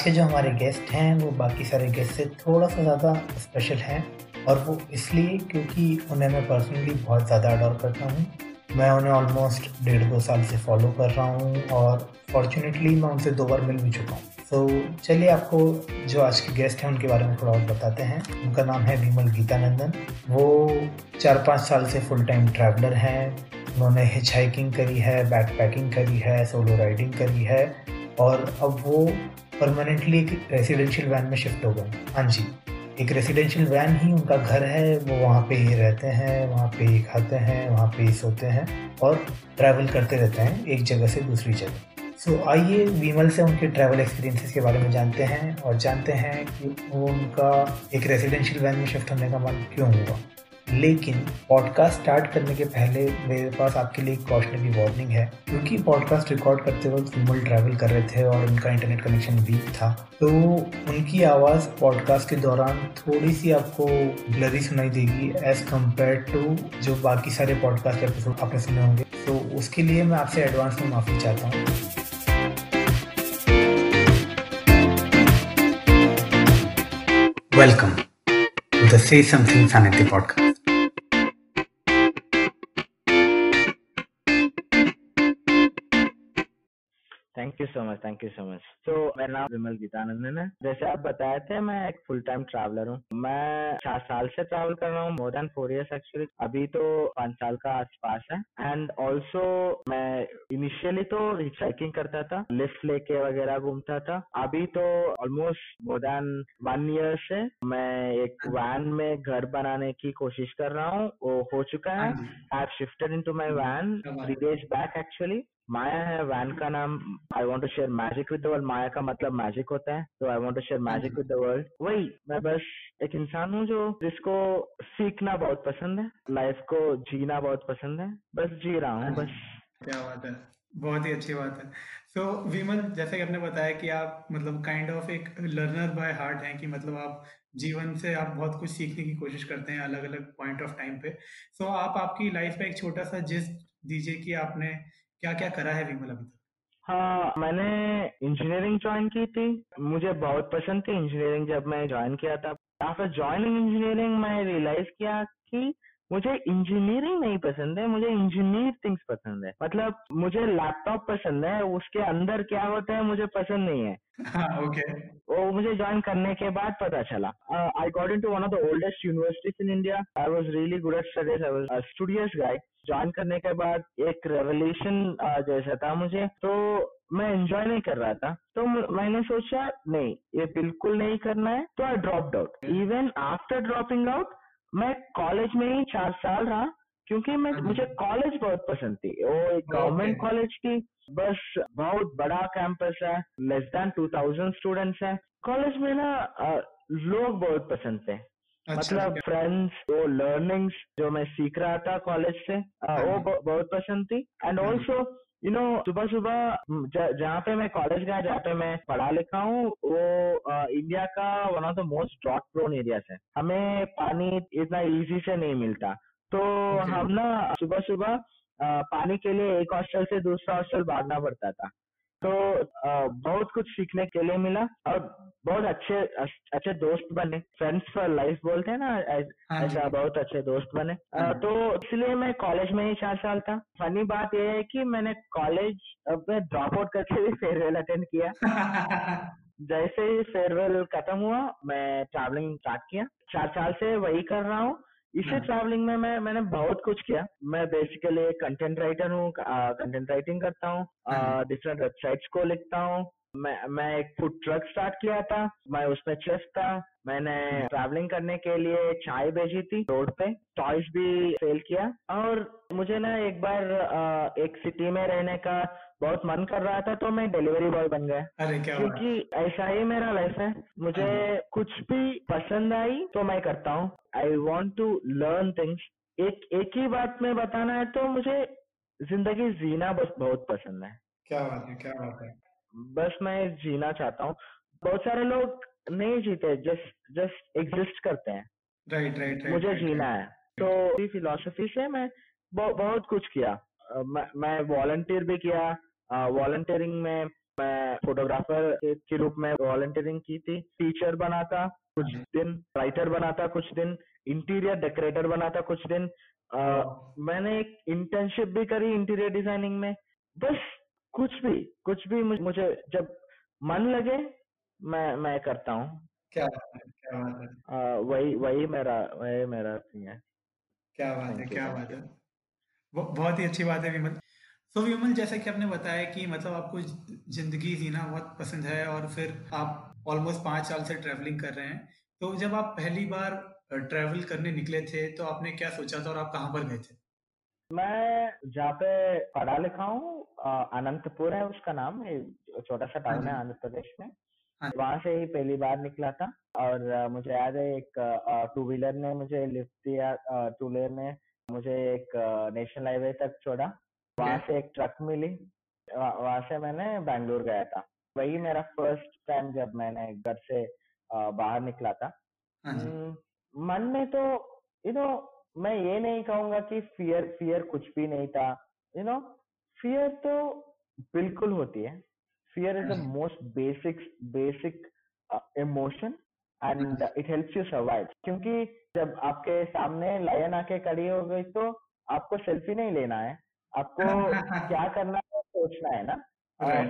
आज के जो हमारे गेस्ट हैं, वो बाकी सारे गेस्ट से थोड़ा सा ज़्यादा स्पेशल हैं और वो इसलिए क्योंकि उन्हें मैं पर्सनली बहुत ज़्यादा अडोर करता हूँ। मैं उन्हें ऑलमोस्ट डेढ़ दो साल से फॉलो कर रहा हूँ और फॉर्चुनेटली मैं उनसे दो बार मिल भी चुका हूँ। तो चलिए आपको जो आज के गेस्ट हैं, उनके बारे में थोड़ा और बताते हैं। उनका नाम है विमल गीतानंदन। वो चार पाँच साल से फुल टाइम ट्रैवलर हैं। उन्होंने हिच हाइकिंग करी है बैक पैकिंग करी है सोलो राइडिंग करी है और अब वो परमानेंटली एक रेसिडेंशियल वैन में शिफ्ट हो गए। हाँ जी, एक रेसिडेंशियल वैन ही उनका घर है, वो वहाँ पे ही रहते हैं, वहाँ पे ही खाते हैं, वहाँ पे ही सोते हैं और ट्रैवल करते रहते हैं एक जगह से दूसरी जगह। सो आइए विमल से उनके ट्रैवल एक्सपीरियंसेस के बारे में जानते हैं और जानते हैं कि उनका एक रेसिडेंशियल वैन में शिफ्ट होने का मन क्यों हुआ। लेकिन पॉडकास्ट स्टार्ट करने के पहले मेरे पास आपके लिए एक कॉशनरी वार्निंग है। क्योंकि पॉडकास्ट रिकॉर्ड करते वक्त विमल ट्रैवल कर रहे थे और उनका इंटरनेट कनेक्शन वीक था तो उनकी आवाज़ पॉडकास्ट के दौरान थोड़ी सी आपको ब्लरी सुनाई देगी एज कंपेयर टू जो बाकी सारे पॉडकास्ट एपिसोड आपने सुने होंगे। तो उसके लिए मैं आपसे एडवांस में माफ़ी चाहता हूँ। Welcome to the Say Something Sanity. Thank you so much thank you so much तो मेरा नाम विमल गीतानंदन है। जैसे आप बताए थे मैं एक फुल टाइम ट्रैवलर हूँ। मैं चार साल से ट्रैवल कर रहा हूँ more than four years actually अभी तो पाँच साल का आसपास है। एंड ऑल्सो मैं इनिशियली तो हिचाइकिंग करता था लिफ्ट लेके वगैरह घूमता था। अभी तो almost more than one year से मैं एक वैन में घर बनाने की कोशिश कर रहा हूँ। वो हो चुका है। I have shifted into my van three days back actually Maya है वैन का नाम I want to share magic with the world Maya का मतलब मैजिक होता है तो I want to share magic with the world वही मैं बस एक इंसान हूँ जो जिसको सीखना बहुत पसंद है लाइफ को जीना बहुत पसंद है बस जी रहा हूँ बस। क्या बात है बहुत ही अच्छी बात है। सो so, विमल जैसे कि आपने बताया कि आप मतलब काइंड ऑफ़ एक लर्नर बाय हार्ट हैं कि मतलब आप जीवन से आप बहुत कुछ सीखने की कोशिश करते हैं अलग अलग पॉइंट ऑफ़ टाइम पे। सो so, आप आपकी लाइफ में एक छोटा सा जिस्ट दीजिए कि आपने क्या क्या करा है विमल अभी तक? हाँ मैंने इंजीनियरिंग ज्वाइन की थी। मुझे बहुत पसंद थी इंजीनियरिंग जब मैं ज्वाइन किया था। आफ्टर ज्वाइनिंग इंजीनियरिंग मैं रियलाइज़ किया कि मुझे इंजीनियरिंग नहीं पसंद है मुझे इंजीनियर थिंग्स पसंद है। मतलब मुझे लैपटॉप पसंद है उसके अंदर क्या होता है मुझे पसंद नहीं है। ओके हाँ, वो मुझे ज्वाइन करने के बाद पता चला। I got into one of the oldest universities in India I was really good at studies I was studious guy join करने के बाद एक रेवल्यूशन जैसा था मुझे। तो मैं एंजॉय नहीं कर रहा था। तो मैंने सोचा नहीं ये बिल्कुल नहीं करना है। तो I drop out even after dropping out मैं कॉलेज में ही चार साल रहा क्योंकि मैं हाँ मुझे कॉलेज बहुत पसंद थी। वो एक गवर्नमेंट कॉलेज की बस बहुत बड़ा कैंपस है less than two thousand students है। कॉलेज में ना लोग बहुत पसंद थे। अच्छा, मतलब फ्रेंड्स वो लर्निंग्स जो मैं सीख रहा था कॉलेज से हाँ वो बहुत पसंद थी। एंड ऑल्सो यू नो सुबह सुबह जहाँ पे मैं कॉलेज गया जहाँ पे मैं पढ़ा लिखा हूँ वो इंडिया का one of the most drought prone area है। हमें पानी इतना इजी से नहीं मिलता। तो हम ना सुबह सुबह पानी के लिए एक हॉस्टल से दूसरा हॉस्टल भागना पड़ता था। तो बहुत कुछ सीखने के लिए मिला। और बहुत अच्छे अच्छे दोस्त बने। फ्रेंड्स फॉर लाइफ बोलते हैं ना हाँ ऐसा बहुत अच्छे दोस्त बने। हाँ। तो इसलिए मैं कॉलेज में ही चार साल था। फनी बात यह है कि मैंने कॉलेज में ड्रॉप आउट करके भी फेयरवेल अटेंड किया। जैसे ही फेयरवेल खत्म हुआ मैं ट्रैवलिंग स्टार्ट किया। चार साल से वही कर रहा हूँ। इसी ट्रैवलिंग हाँ। में मैं मैंने बहुत कुछ किया। मैं बेसिकली कंटेंट राइटर हूँ कंटेंट राइटिंग करता हूँ डिफरेंट वेबसाइट्स को लिखता हूँ। मैं मैं एक फ़ूड ट्रक स्टार्ट किया था। मैं उसमें चेफ था। मैंने ट्रैवलिंग करने के लिए चाय भेजी थी रोड पे। टॉयज भी सेल किया। और मुझे ना एक बार एक सिटी में रहने का बहुत मन कर रहा था तो मैं डिलीवरी बॉय बन गया। अरे क्या क्योंकि ऐसा ही मेरा लाइफ है। मुझे हाँ। कुछ भी पसंद आई तो मैं करता हूँ। I want to learn things एक एक ही बात में बताना है तो मुझे ज़िंदगी जीना बस बहुत पसंद है। क्या बात है क्या बात है। बस मैं जीना चाहता हूँ। बहुत सारे लोग नहीं जीते जस्ट जस्ट एग्जिस्ट करते हैं। राइट राइट मुझे जीना है। तो फिलोसफी से मैं बहुत कुछ किया। मैं वॉलंटियर भी किया। वॉलंटियरिंग में मैं फोटोग्राफर के रूप में वॉलंटियरिंग की थी। टीचर बना था कुछ दिन राइटर बना था कुछ दिन इंटीरियर डेकोरेटर बना था कुछ दिन। आ, मैंने एक इंटर्नशिप भी करी इंटीरियर डिज़ाइनिंग में। बस कुछ भी कुछ भी मुझे जब मन लगे मैं मैं करता हूँ। क्या बात है क्या बात है। वही वही मेरा वही मेरा थिंग है। क्या बात है क्या बात है। बहुत ही अच्छी बात है विमल। सो विमल जैसा कि आपने बताया कि मतलब आपको ज़िंदगी जीना बहुत पसंद है और फिर आप ऑलमोस्ट पाँच साल से ट्रैवलिंग कर रहे हैं। तो जब आप पहली बार ट्रैवल करने निकले थे तो आपने क्या सोचा था और आप कहाँ पर गए थे? मैं जहाँ पे पढ़ा लिखा हूँ अनंतपुर है उसका नाम छोटा सा टाउन है हाँ आंध्र प्रदेश में। हाँ वहाँ से ही पहली बार निकला था और मुझे याद है एक टू व्हीलर ने मुझे लिफ्ट दिया टू व्हीलर ने मुझे एक नेशनल हाईवे तक छोड़ा। वहाँ से एक ट्रक मिली। वहाँ से मैंने बैंगलोर गया था। वही मेरा फ़र्स्ट टाइम जब मैंने घर से बाहर निकला था। हाँ मन में तो यू नो मैं ये नहीं कहूँगा कि फियर फियर कुछ भी नहीं था। यू नो फियर तो बिल्कुल होती है। Fear is the most basic basic emotion and it helps you survive क्योंकि जब आपके सामने लायन आके खड़ी हो गई तो आपको सेल्फी नहीं लेना है। आपको क्या करना है सोचना है ना?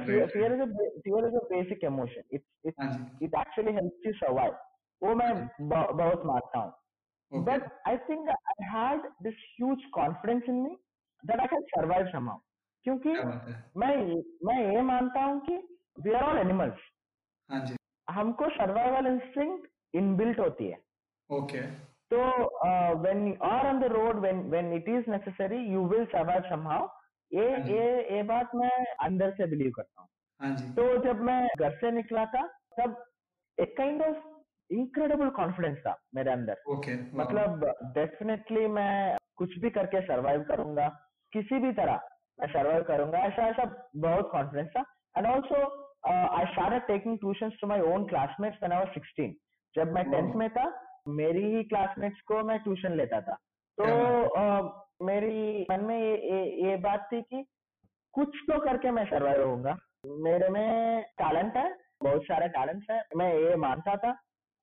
Fear is fear is a basic emotion it it it actually helps you survive वो मैं बहुत मानता हूँ। But I think I had this huge confidence in me that I can survive somehow क्योंकि मैं मैं ये मानता हूँ कि वी आर ऑल एनिमल्स हमको सर्वाइवल इंस्टिंक्ट इनबिल्ट होती है। ओके। तो when you are on the road when when it is necessary you will survive somehow ये हाँ ये ये बात मैं अंदर से बिलीव करता हूँ। हाँ तो जब मैं घर से निकला था तब एक काइंड ऑफ़ इनक्रेडिबल कॉन्फिडेंस था मेरे अंदर। okay, मतलब डेफिनेटली मैं कुछ भी करके सरवाइव करूँगा किसी भी तरह। मैं सर्वाइव करूँगा। ऐसा ऐसा बहुत कॉन्फिडेंस था। And also I started taking tuition to my own classmates when I was 16 जब मैं टेंथ में था मेरी ही क्लासमेट्स को मैं ट्यूशन लेता था। तो uh, मेरी मन में ये, ये ये बात थी कि कुछ तो करके मैं सर्वाइव होऊँगा। मेरे में टैलेंट है बहुत सारे टैलेंट्स है मैं ये मानता था।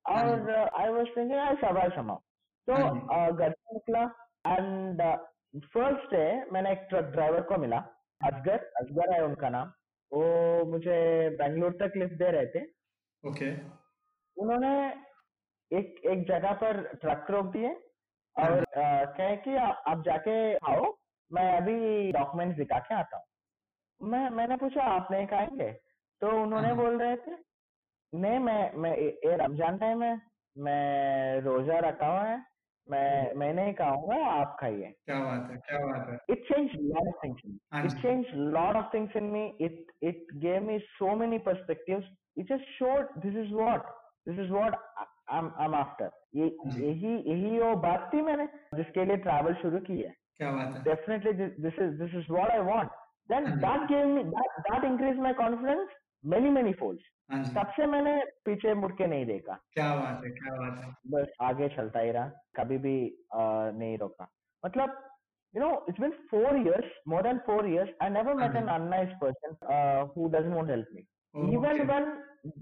और I was thinking I survive somehow तो घर से निकला एंड फ़र्स्ट डे मैंने एक ट्रक ड्राइवर को मिला असगर असगर है उनका नाम। वो मुझे बेंगलोर तक लिफ्ट दे रहे थे। Okay okay. उन्होंने एक एक जगह पर ट्रक रोक दिए और कहे कि आ, आप जाके आओ मैं अभी डॉक्यूमेंट दिखा के आता हूँ। मैं मैंने पूछा आप नहीं खाएँगे? तो उन्होंने हाँ। बोल रहे थे नहीं मैं मैं ये रमज़ान टाइम है मैं रोजा रखा हुआ है मैं मैं नहीं कहूँगा आप खाइए। क्या बात है क्या बात है। It change lot of things it change lot of things in me it it gave me so many perspectives it just showed this is what this is what I am after ये यही यही वो बात थी मैंने जिसके लिए travel शुरू की है। क्या बात है। Definitely this is this is what I want then that gave me that that increase my confidence many many folds तब से मैंने पीछे मुड़ के नहीं देखा क्या बात है क्या बात है बस आगे चलता ही रहा कभी भी आ, नहीं रोका मतलब you know it's been four years more than four years i never met an unnice person uh, who doesn't want to help me oh, even okay. when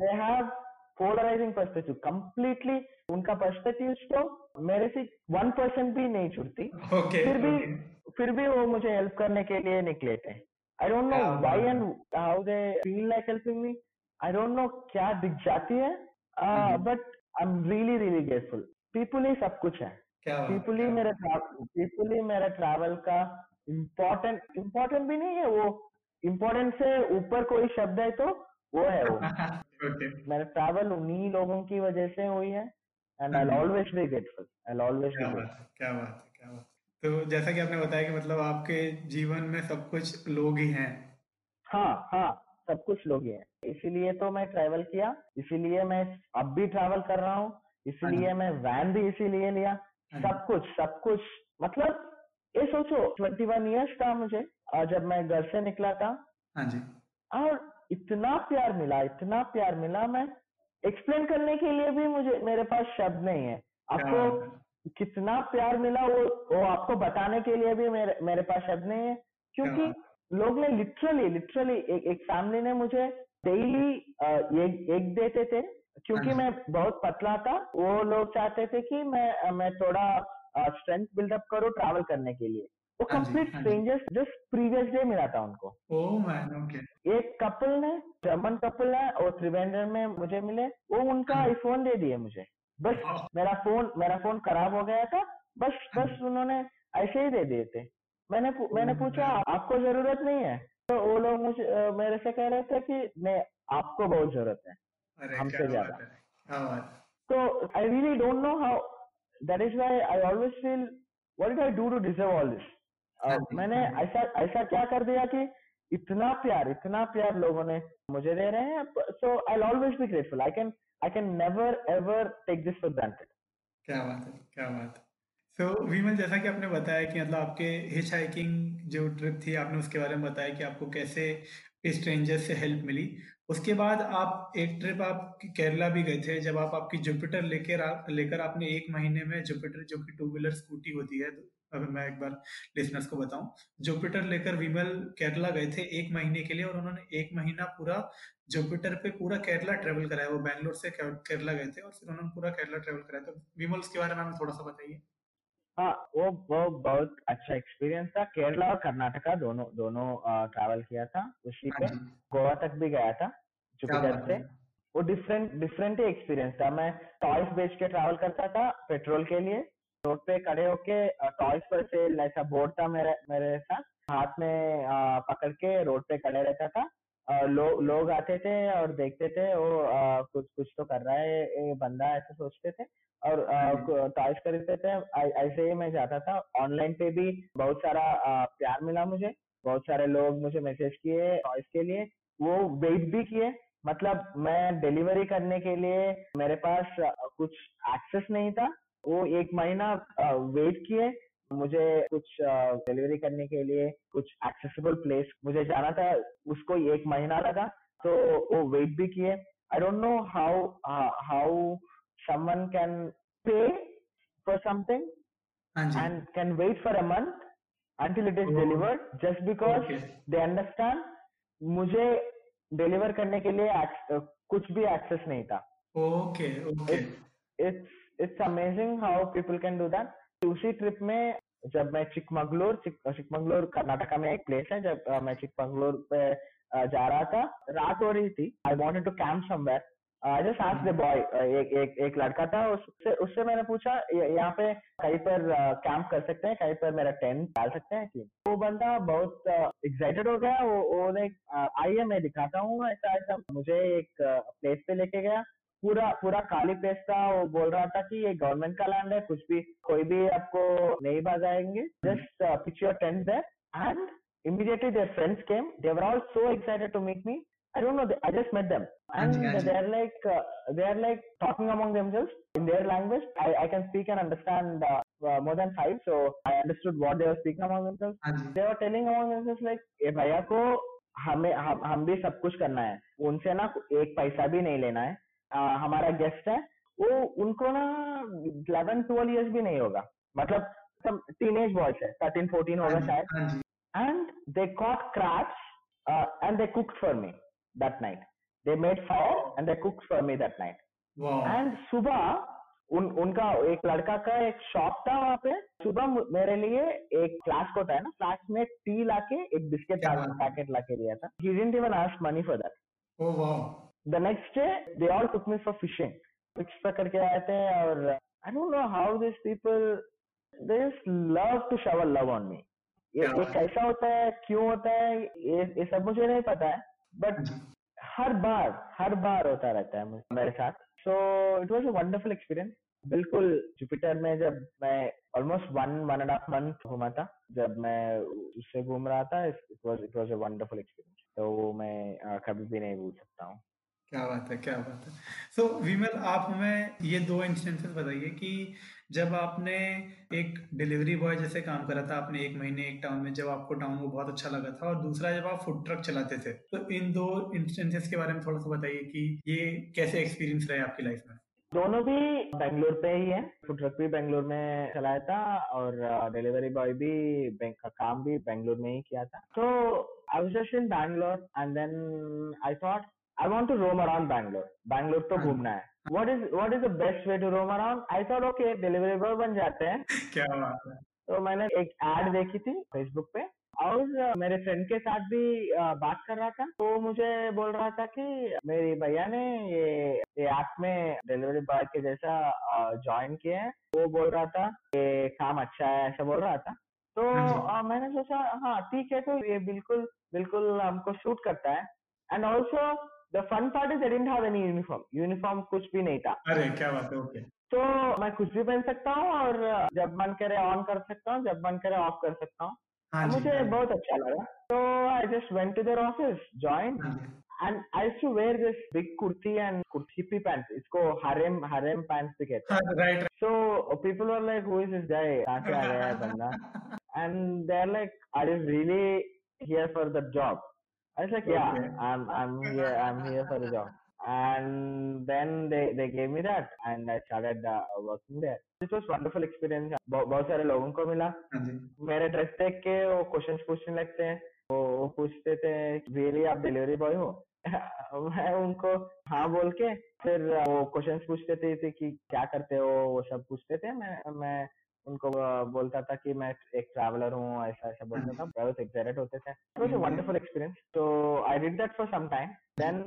they have polarizing perspective completely उनका perspective तो मेरे से one percent भी नहीं छुटती okay, फिर भी okay. फिर भी वो मुझे हेल्प करने के लिए निकले थे I don't know why and how they feel like helping me I don't know क्या दिख जाती है। But I am really really grateful people ही सब कुछ है। पीपुल ही मेरा पीपुल ही मेरा ट्रैवल का इम्पोर्टेंट इम्पोर्टेंट भी नहीं है वो। इम्पोर्टेंट से ऊपर कोई शब्द है तो वो है वो। Okay. मेरा ट्रैवल उन्हीं लोगों की वजह से हुई है। And I always be grateful I always be grateful क्या बात है तो जैसा कि आपने बताया कि मतलब आपके जीवन में सब कुछ लोग ही हैं। हाँ हाँ सब कुछ लोग ही हैं। इसीलिए तो मैं ट्रैवल किया इसीलिए मैं अब भी ट्रैवल कर रहा हूँ इसीलिए हाँ मैं वैन भी इसीलिए लिया। हाँ सब कुछ सब कुछ मतलब ये सोचो ट्वेंटी वन ईयर्स था मुझे और जब मैं घर से निकला था। हाँ जी। और इतना प्यार मिला इतना प्यार मिला मैं एक्सप्लेन करने के लिए भी मुझे मेरे पास शब्द नहीं है। आपको कितना प्यार मिला वो वो आपको बताने के लिए भी मेरे मेरे पास शब्द नहीं है। क्योंकि लोग ने लिटरली लिटरली एक एक फैमिली ने मुझे डेली एक एक देते थे। क्योंकि हाँ। मैं बहुत पतला था वो लोग चाहते थे कि मैं मैं थोड़ा स्ट्रेंथ बिल्डअप करूँ ट्रैवल करने के लिए। वो हाँ कंप्लीट हाँ स्ट्रेंजर्स जस्ट प्रीवियस डे मिला था उनको। ओह मैन ओके एक कपल ने जर्मन कपल है और त्रिवेंद्रम में मुझे मिले वो उनका हाँ। आईफोन दे दिए मुझे। बस मेरा फ़ोन मेरा फ़ोन खराब हो गया था बस। बस उन्होंने ऐसे ही दे दिए थे। मैंने मैंने पूछा आपको ज़रूरत नहीं है? तो वो लोग मुझे मेरे से कह रहे थे कि नहीं आपको बहुत ज़रूरत है हमसे ज़्यादा। तो I really don't know how that is why I always feel what I do to deserve all this मैंने हाँ ऐसा ऐसा क्या कर दिया कि इतना प्यार इतना प्यार लोगों ने मुझे दे रहे हैं so I always be grateful I can I can never ever take this for granted क्या बात है क्या बात है। सो so, विमल जैसा कि आपने बताया कि मतलब आपके हिच हाइकिंग जो ट्रिप थी आपने उसके बारे में बताया कि आपको कैसे स्ट्रेंजर से हेल्प मिली। उसके बाद आप एक ट्रिप आप केरला भी गए थे जब आप आपकी जुपिटर लेकर आ- लेकर आपने एक महीने में जुपिटर जो कि टू व्हीलर स्कूटी होती है अगर मैं एक बार लिसनर्स को बताऊँ जुपिटर लेकर विमल केरला गए थे एक महीने के लिए और उन्होंने एक महीना पूरा जुपिटर पे पूरा केरला ट्रेवल कराया। वो बैंगलोर से केरला गए थे और फिर उन्होंने पूरा केरला ट्रेवल कराया। तो विमल उसके बारे में हमें थोड़ा सा बताइए। हाँ वो वो बहुत अच्छा एक्सपीरियंस था। केरला और कर्नाटका दोनों दोनों ट्रैवल किया था उसी पे। हाँ गोवा तक भी गया था जुपिटर से। वो डिफरेंट डिफरेंट ही एक्सपीरियंस था। मैं टॉयज बेच के ट्रैवल करता था पेट्रोल के लिए। रोड पे खड़े होके टॉयज पर से ऐसा बोर्ड था मेरे मेरे साथ। हाथ में अ, पकड़ के रोड पे खड़े रहता था। अ, लो, लोग आते थे और देखते थे वो कुछ कुछ तो कर रहा है ये बंदा ऐसे सोचते थे। और टॉयज खरीदते थे। ऐसे ही मैं जाता था। ऑनलाइन पे भी बहुत सारा प्यार मिला मुझे। बहुत सारे लोग मुझे मैसेज किए टॉयज के लिए। वो वेट भी किए। मतलब मैं डिलीवरी करने के लिए मेरे पास कुछ एक्सेस नहीं था। वो एक महीना वेट किए मुझे कुछ डिलीवरी करने के लिए कुछ एक्सेसिबल प्लेस मुझे जाना था उसको एक महीना लगा तो वो वेट भी किए I don't know how how someone can pay for something and can wait for a month until it is Oh. delivered just because Okay. they understand मुझे डिलीवर करने के लिए कुछ भी एक्सेस नहीं था okay okay it's it's amazing how people can do that उसी trip में जब मैं चिकमंगलूर चिक, चिकमंगलूर कर्नाटका में एक प्लेस है जब uh, मैं चिकमंगलूर पे uh, जा रहा था। रात हो रही थी। I wanted to camp somewhere just the boy एक एक एक लड़का था उससे उससे मैंने पूछा यहाँ पे कहीं पर कैंप कर सकते हैं? कहीं पर मेरा टेंट डाल सकते हैं कि? वो बंदा बहुत एक्साइटेड हो गया। वो वो लाइक आइए मैं दिखाता हूँ। ऐसा ऐसा मुझे एक प्लेस पे लेके गया। पूरा पूरा खाली प्लेस था वो बोल रहा था कि ये गवर्नमेंट का लैंड है कुछ भी कोई भी आपको नहीं भगाएँगे just pitch your tent there and immediately their friends came they were all so excited to meet me i don't know they, i just met them and Anji, Anji. they are like uh, they are like talking among themselves in their language i, I can speak and understand uh, uh, more than five so i understood what they were speaking among themselves हाँ they were telling among themselves like ये भैया को हमें हम हम भी सब कुछ करना है उनसे ना एक पैसा भी नहीं लेना है हमारा गेस्ट है वो उनको ना इलेवन ट्वेल्व इयर्स भी नहीं होगा। मतलब सब टीनेज बॉयज़ है थर्टीन फोर्टीन होगा हाँ शायद। हाँ caught crabs uh, and they cooked for me that night. They made fire and they cooked for me that night. वाह And सुबह उन उनका एक लड़का का एक शॉप था वहाँ पे। सुबह मेरे लिए एक फ्लास्क होता है ना फ्लास्क में टी लाके एक बिस्किट है। पैकेट लाके दिया था। He didn't even ask money for that. Oh next day next day they all took me for fishing. Fish पकड़ के आए थे और आई don't know how these people they just love to shower love on me. ये कैसा होता है क्यों होता है ये ये सब मुझे नहीं पता है बट हर बार हर बार होता रहता है मुझे- मेरे साथ। So it was a wonderful experience बिल्कुल जुपिटर में जब मैं almost one one and half month घूमा था जब मैं उससे घूम रहा था it was it was a wonderful experience तो वो मैं कभी भी नहीं भूल सकता हूँ। क्या बात है क्या बात है। सो so, विमल आप हमें ये दो इंस्टेंसेस बताइए कि जब आपने एक डिलीवरी बॉय जैसे काम करा था आपने एक महीने एक टाउन में जब आपको टाउन को बहुत अच्छा लगा था और दूसरा जब आप फ़ूड ट्रक चलाते थे तो इन दो इंस्टेंसेस के बारे में थोड़ा सा बताइए कि ये कैसे एक्सपीरियंस रहे आपकी लाइफ में? दोनों भी बेंगलोर पे ही है। फ़ूड ट्रक भी बेंगलोर में चलाया था और डिलीवरी बॉय भी बैंक का काम भी बेंगलोर में ही किया था। तो I was just in Bangalore and then I thought I want to roam around Bangalore. Bangalore तो हाँ। घूमना है. What is what is the best way to roam around? I thought okay delivery boy बन जाते हैं. क्या बात है तो मैंने एक एड देखी थी फेसबुक पे और मेरे फ्रेंड के साथ भी बात कर रहा था तो मुझे बोल रहा था कि मेरी भैया ने ये ये ऐप में डिलीवरी बॉय के जैसा ज्वाइन किया है वो बोल रहा था ये काम अच्छा है ऐसा बोल रहा था तो हाँ जी। अ, मैंने सोचा हाँ ठीक है तो ये बिल्कुल बिल्कुल हमको शूट करता है and also the fun part is I didn't have any uniform uniform कुछ भी नहीं था। अरे क्या बात है ओके तो मैं कुछ भी पहन सकता हूँ और जब मन करे ऑन कर सकता हूँ जब मन करे ऑफ़ कर सकता हूँ। हाँ जी मुझे बहुत अच्छा लगा। तो I just went to their office join हाँ and I to wear this big kurti and hippie pants इसको हरेम हरेम पैंट्स भी कहते हैं। हाँ so people were like who is this कहाँ से आ गया है बंदा? And they're like are you really here for the job. I was like yeah Okay. I'm I'm here I'm here for the job and then they they gave me that and I started uh, working there it was wonderful experience बहुत बहुत सारे लोगों को मिला हाँ मेरे dress देख के वो क्वेश्चंस पूछने लगते हैं वो वो पूछते थे रियली आप डिलीवरी बॉय हो मैं उनको हाँ बोल के फिर वो क्वेश्चंस पूछते थे, थे कि क्या करते हो वो सब पूछते थे मैं मैं उनको बोलता था कि मैं एक ट्रैवलर हूँ ऐसा ऐसा बोलता था। बहुत एक्साइटेड होते थे। It was a wonderful experience so I did that for some time. Then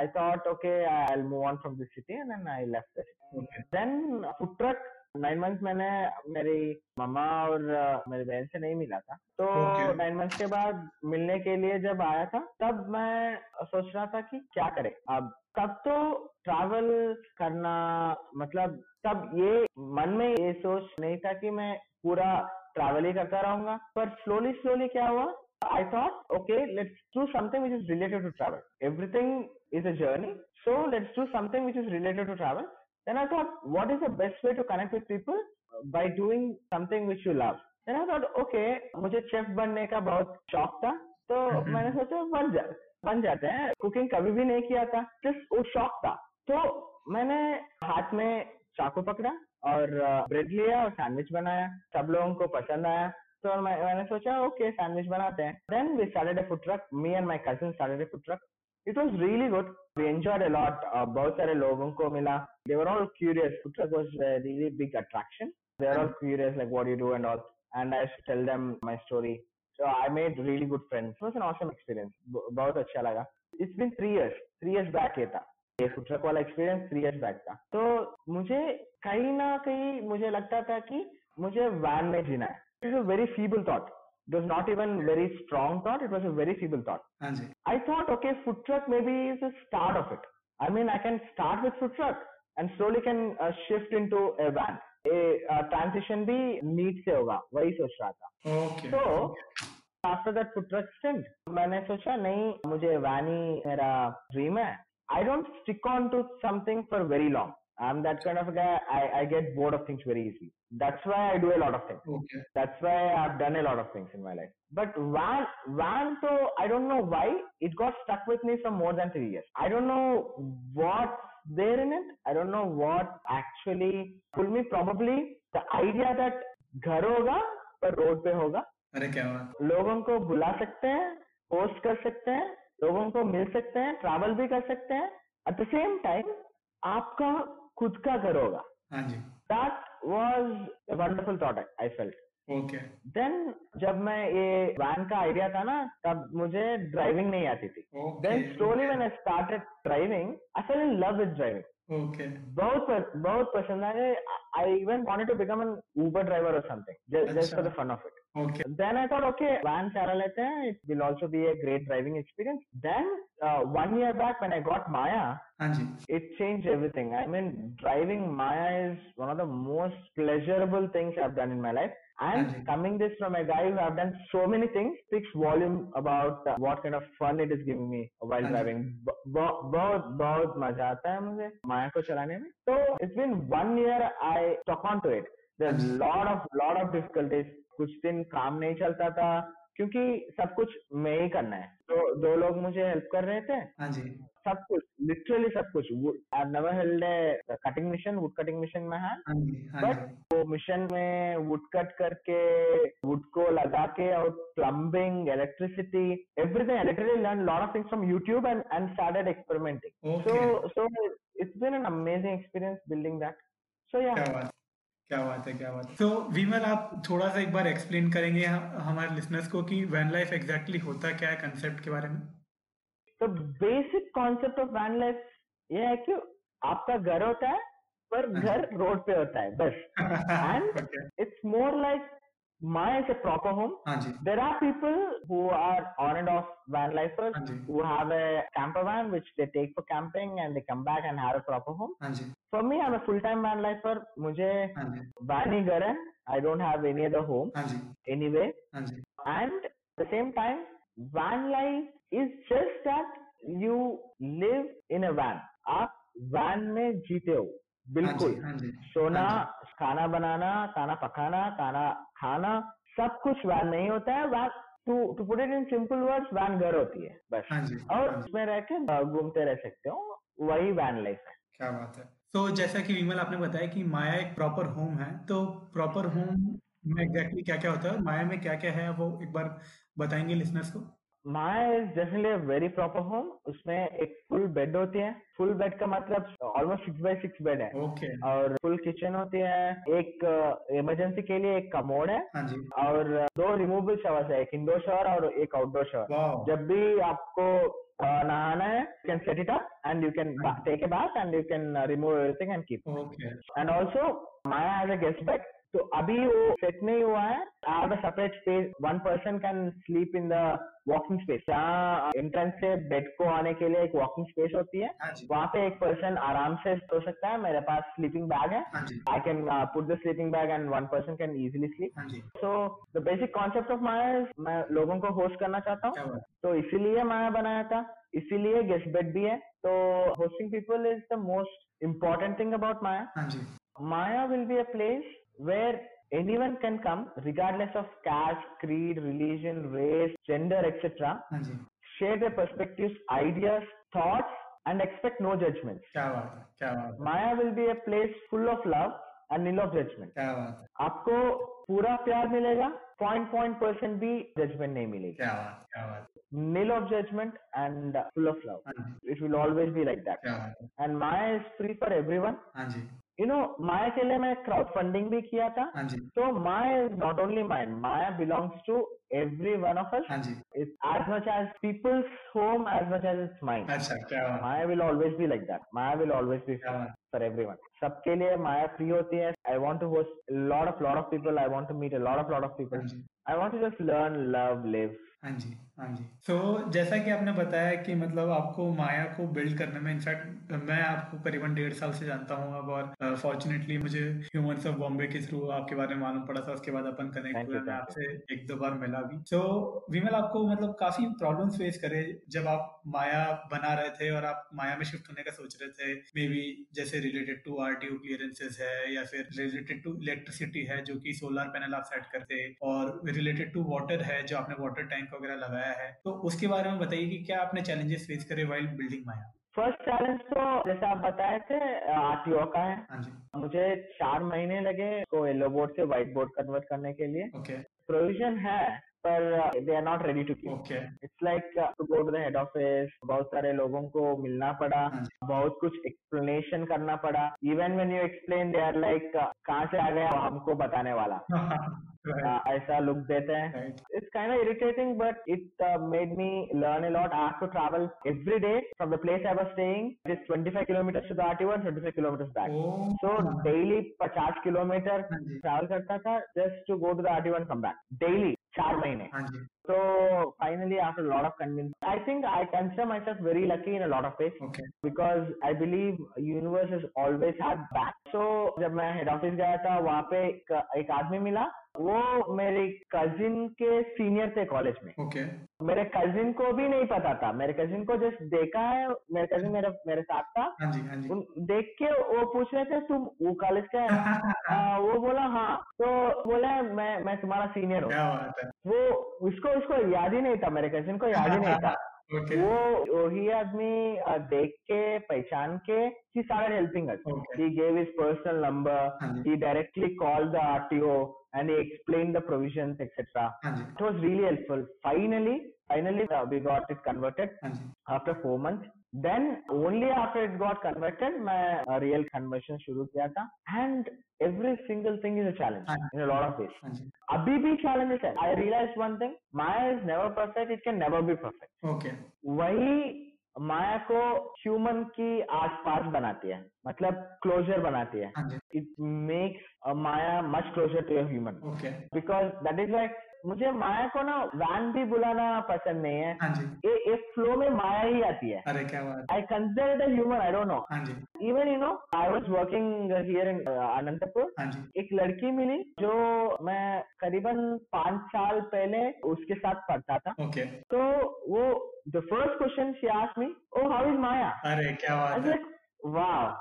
I thought okay I'll move on from this city and then I left the city. Okay then food truck nine month मैंने मेरी मम्मा और मेरी बहन से नहीं मिला था। तो Okay. नाइन मंथ के बाद मिलने के लिए जब आया था तब मैं सोच रहा था कि क्या करें? अब तब तो ट्रैवल करना मतलब तब ये मन में ये सोच नहीं था कि मैं पूरा ट्रैवल ही करता रहूँगा। पर स्लोली स्लोली क्या हुआ? I thought okay let's do something which is related to travel everything is a journey so let's do something which is related to travel then I thought what is the best way to connect with people by doing something which you love then I thought okay मुझे chef बनने का बहुत शौक था तो मैंने सोचा बन जाए। बन जाते हैं। कुकिंग कभी भी नहीं किया था जस्ट वो शौक था। तो मैंने हाथ में चाकू पकड़ा और ब्रेड लिया और सैंडविच बनाया। सब लोगों को पसंद आया। तो मैं, मैंने सोचा, ओके सैंडविच बनाते हैं। Then we started a food truck me and my cousin started a food truck it was really good we enjoyed a lot बहुत सारे लोगों को मिला। They were all curious food truck was really big attraction they are all curious like what you do and all and I tell them my story so I made really good friends it was an awesome experience बहुत अच्छा लगा. It's been three years three years back ये था. ये food truck वाला experience three years back था. तो मुझे कहीं ना कहीं मुझे लगता था कि मुझे वैन में जीना है. It a very feeble thought it was not even very strong thought it was a very feeble thought ji. I thought, okay, food truck maybe is the start of it. I mean, I can start with food truck and slowly can uh, shift into a van. A uh, भी neat से होगा. वही सोच रहा था. Okay तो after that foot resistant मैंने सोचा नहीं मुझे वैनी मेरा ड्रीम है। I don't stick on to something for very long I am that kind of guy I I get bored of things very easy that's why I do a lot of things that's why I have done a lot of things in my life but van van तो I don't know why it got stuck with me for more than 3 years I don't know what there in it. I don't know what actually pulled me probably the idea that घर होगा पर road पे होगा अरे क्या बात। लोगों को बुला सकते हैं पोस्ट कर सकते हैं लोगों को मिल सकते हैं ट्रैवल भी कर सकते हैं। एट द सेम टाइम आपका खुद का घर होगा। हाँ जी। That was wonderful thought I felt. Okay then जब मैं ये वैन का आइडिया था ना तब मुझे ड्राइविंग नहीं आती थी। Then slowly when I started driving I fell in love with driving okay बहुत बहुत पसंद आए I even wanted to become an Uber driver और something just for the fun of it Okay then I thought, okay, van चला लेते हैं. It will also be a great driving experience. Then uh, one year back when I got Maya, हाँ जी it changed everything. I mean, driving Maya is one of the most pleasurable things I've done in my life. And Magic. coming this from a guy who have done so many things speaks volume about uh, what kind of fun it is giving me while Magic. driving. ब- ब- बहुत बहुत मजा आता है मुझे माया को चलाने में. So it's been one year I stuck on to it. There's Magic. lot of lot of difficulties. कुछ दिन काम नहीं चलता था क्योंकि सब कुछ मैं ही करना है। तो दो लोग मुझे हेल्प कर रहे थे। हाँ जी। सब कुछ लिटरली सब कुछ। Never held cutting machine wood cutting machine में है बट वो मिशन में वुड कट करके वुड को लगा के और plumbing electricity everything I literally learn lot of things from YouTube and and started experimenting so so it's been an amazing experience building that. So yeah. क्या बात है क्या बात है। तो विमल आप थोड़ा सा एक बार एक्सप्लेन करेंगे हमारे लिसनर्स को कि वैन लाइफ एग्जैक्टली होता क्या है कंसेप्ट के बारे में? तो basic concept of van life ये है कि आपका घर होता है पर घर रोड पे होता है बस। And it's more more my as a proper home there are people who are on and off van lifers have a camper van which they take for camping and they come back and have a proper home for me have a full time van lifer मुझे van ही घर है. I don't have any other home anyway and the same time van life is just that you live in a van आप van में जीते हो. हाँ बिल्कुल। जी हाँ जी। सोना हाँ खाना बनाना खाना पकाना खाना खाना सब कुछ वैन नहीं होता है। Van to to put it in simple words van घर होती है बस। हाँ जी और हाँ उसमें रह के घूमते रह सकते हो वही वैन लाइफ क्या बात है। तो जैसा कि विमल आपने बताया कि माया एक प्रॉपर होम है तो प्रॉपर होम में एग्जैक्टली क्या क्या होता है माया में क्या क्या है वो एक बार बताएँगे लिसनर्स को? Maya is definitely very proper home उसमें एक फुल बेड होती है। फुल बेड का मतलब almost six by six bed है। ओके और फुल किचन होती है। एक इमरजेंसी के लिए एक कमोड है। हाँ जी। और दो रिमूवेबल शवर्स है। एक इंडोर शवर और एक आउटडोर शवर वाह जब भी आपको uh, नहाना है you can set it up and you can take a bath and you can remove everything and keep and also Maya has a guest bed तो अभी वो सेट नहीं हुआ है। I have a separate space one person can sleep in the walking space जहाँ entrance से bed को आने के लिए एक वॉकिंग स्पेस होती है हाँ वहाँ पे एक पर्सन आराम से सो सकता है। मेरे पास स्लीपिंग बैग है। I can put the sleeping bag and one person can easily sleep so the basic concept of Maya मैं लोगों को होस्ट करना चाहता हूँ। तो इसीलिए माया बनाया था। इसीलिए गेस्ट बेड भी है। तो hosting people is the most important thing about Maya Maya will be a place where anyone can come regardless of caste, creed, religion, race, gender, etc. हाँ जी Share their perspectives, ideas, thoughts and expect no judgments. क्या बात है क्या बात है Maya will be a place full of love and nil of judgment. क्या बात है आपको पूरा प्यार मिलेगा पॉइंट पॉइंट परसेंट भी जजमेंट नहीं मिलेगी क्या बात क्या बात nil of judgment and full of love. हाँ जी It will always be like that. क्या बात है And Maya is free for everyone. हाँ You know Maya के लिए मैं क्राउड फंडिंग भी किया था। तो Maya is not only Maya Maya belongs to every one of us it's as much as people's home as much as it's mind Maya will always be like that Maya will always be for every one सबके लिए Maya free होती है। I want to host lot of lot of people I want to meet a lot of lot of people I want to just learn love live हाँ जी हाँ जी। तो जैसा कि आपने बताया कि मतलब आपको माया को बिल्ड करने में इनफैक्ट मैं आपको करीबन डेढ़ साल से जानता हूँ अब और फॉर्चुनेटली मुझे ह्यूमंस ऑफ़ बॉम्बे के थ्रू आपके बारे में मालूम पड़ा था उसके बाद अपन कनेक्ट हुए मैं आपसे एक दो बार मिला भी। तो विमल आपको मतलब काफ़ी प्रॉब्लम फेस करे जब आप माया बना रहे थे और आप माया में शिफ्ट होने का सोच रहे थे। मे बी जैसे रिलेटेड टू आरटीओ क्लियरेंसेस है या फिर रिलेटेड टू इलेक्ट्रिसिटी है जो की सोलर पैनल आप सेट करते और रिलेटेड टू वाटर है जो आपने वाटर टैंक वगैरह लगाया है तो उसके बारे में बताइए कि क्या आपने चैलेंजेस फेस करे while building Maya first challenge तो जैसे आप बताए थे आरटीओ का है। हाँ मुझे चार महीने लगे को येलो बोर्ड से व्हाइट बोर्ड कन्वर्ट करने के लिए। प्रोविज़न है पर they are not ready to keep it's like to go to the head office बहुत सारे लोगों को मिलना पड़ा। हाँ बहुत कुछ एक्सप्लेनेशन करना पड़ा। Even when you explain they are like कहाँ से आ गया? हमको बताने वाला। Uh, ऐसा लुक देते हैं। It's kind of irritating but it made me learn a lot I have to travel every day from the place I was staying it is 25 kilometre to the that even 25 kilometre back so daily 50 kilometre travel करता था just to go to that one come back daily चार महीने। हाँ हाँ So finally, after a lot of convince, I think I consider myself very lucky in a lot of ways okay because I believe universe has always had back. So जब मैं head office गया था वहाँ पे एक, एक आदमी मिला। वो मेरे कजिन के सीनियर थे कॉलेज में। ओके मेरे कजिन को भी नहीं पता था। मेरे कजिन को जस्ट देखा है। मेरे कजिन मेरे मेरे साथ था। हाँ जी हाँ जी। उन देख के वो पूछ रहे थे तुम वो कॉलेज का है? आ, वो बोला हाँ। तो बोला मैं मैं तुम्हारा सीनियर हूँ। क्या बात है। वो उसको उसको याद ही नहीं था मेरे कजिन को याद ही नहीं था ओके वो वही आदमी अ, देख के पहचान के Okay. gave his personal number हाँ जी he directly called the RTO and he explained the provisions etc हाँ जी it was really helpful finally finally uh, we got it converted हाँ जी after four months then only after it got converted मैं real conversion शुरू किया था। And every single thing is a challenge in lot of this अभी भी challenges है। I realise one thing Maya is never perfect it can never be perfect वही माया को human की आसपास बनाती है मतलब क्लोजर बनाती है। It makes Maya much closer to human because that is like मुझे माया को ना वैन भी बुलाना पसंद नहीं है। हाँ ये एक फ्लो में माया ही आती है। अरे क्या बात I consider it human I don't know हाँ even you know I was working here in Anantapur हाँ एक लड़की मिली जो मैं करीबन पाँच साल पहले उसके साथ पढ़ता था। ओके। So वो the first question she asked me, oh how is Maya? अरे क्या बात है। Wow.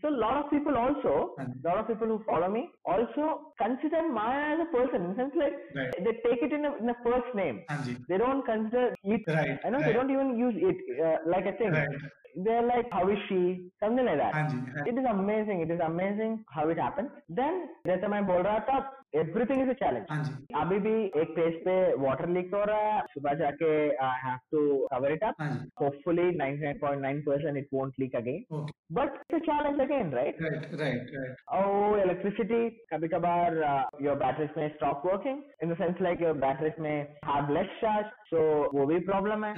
So a lot of people also, a lot of people who follow me also consider Maya as a person. In sense like right. they take it in a, in a first name. Anji. They don't consider it. Right. I know right. they don't even use it uh, like a thing. Right. They're like, how is she? Something like that. Anji. It is amazing. It is amazing how it happens. Then, that's my Bolrata everything is a challenge अभी भी एक page पे water leak हो रहा है सुबह जाके I have to cover it up hopefully 99.9 percent it won't leak again but it's a challenge again right right right oh electricity कभी कभार योर बैटरीज में stop working in the sense like your batteries में hard less charge so वो भी problem है.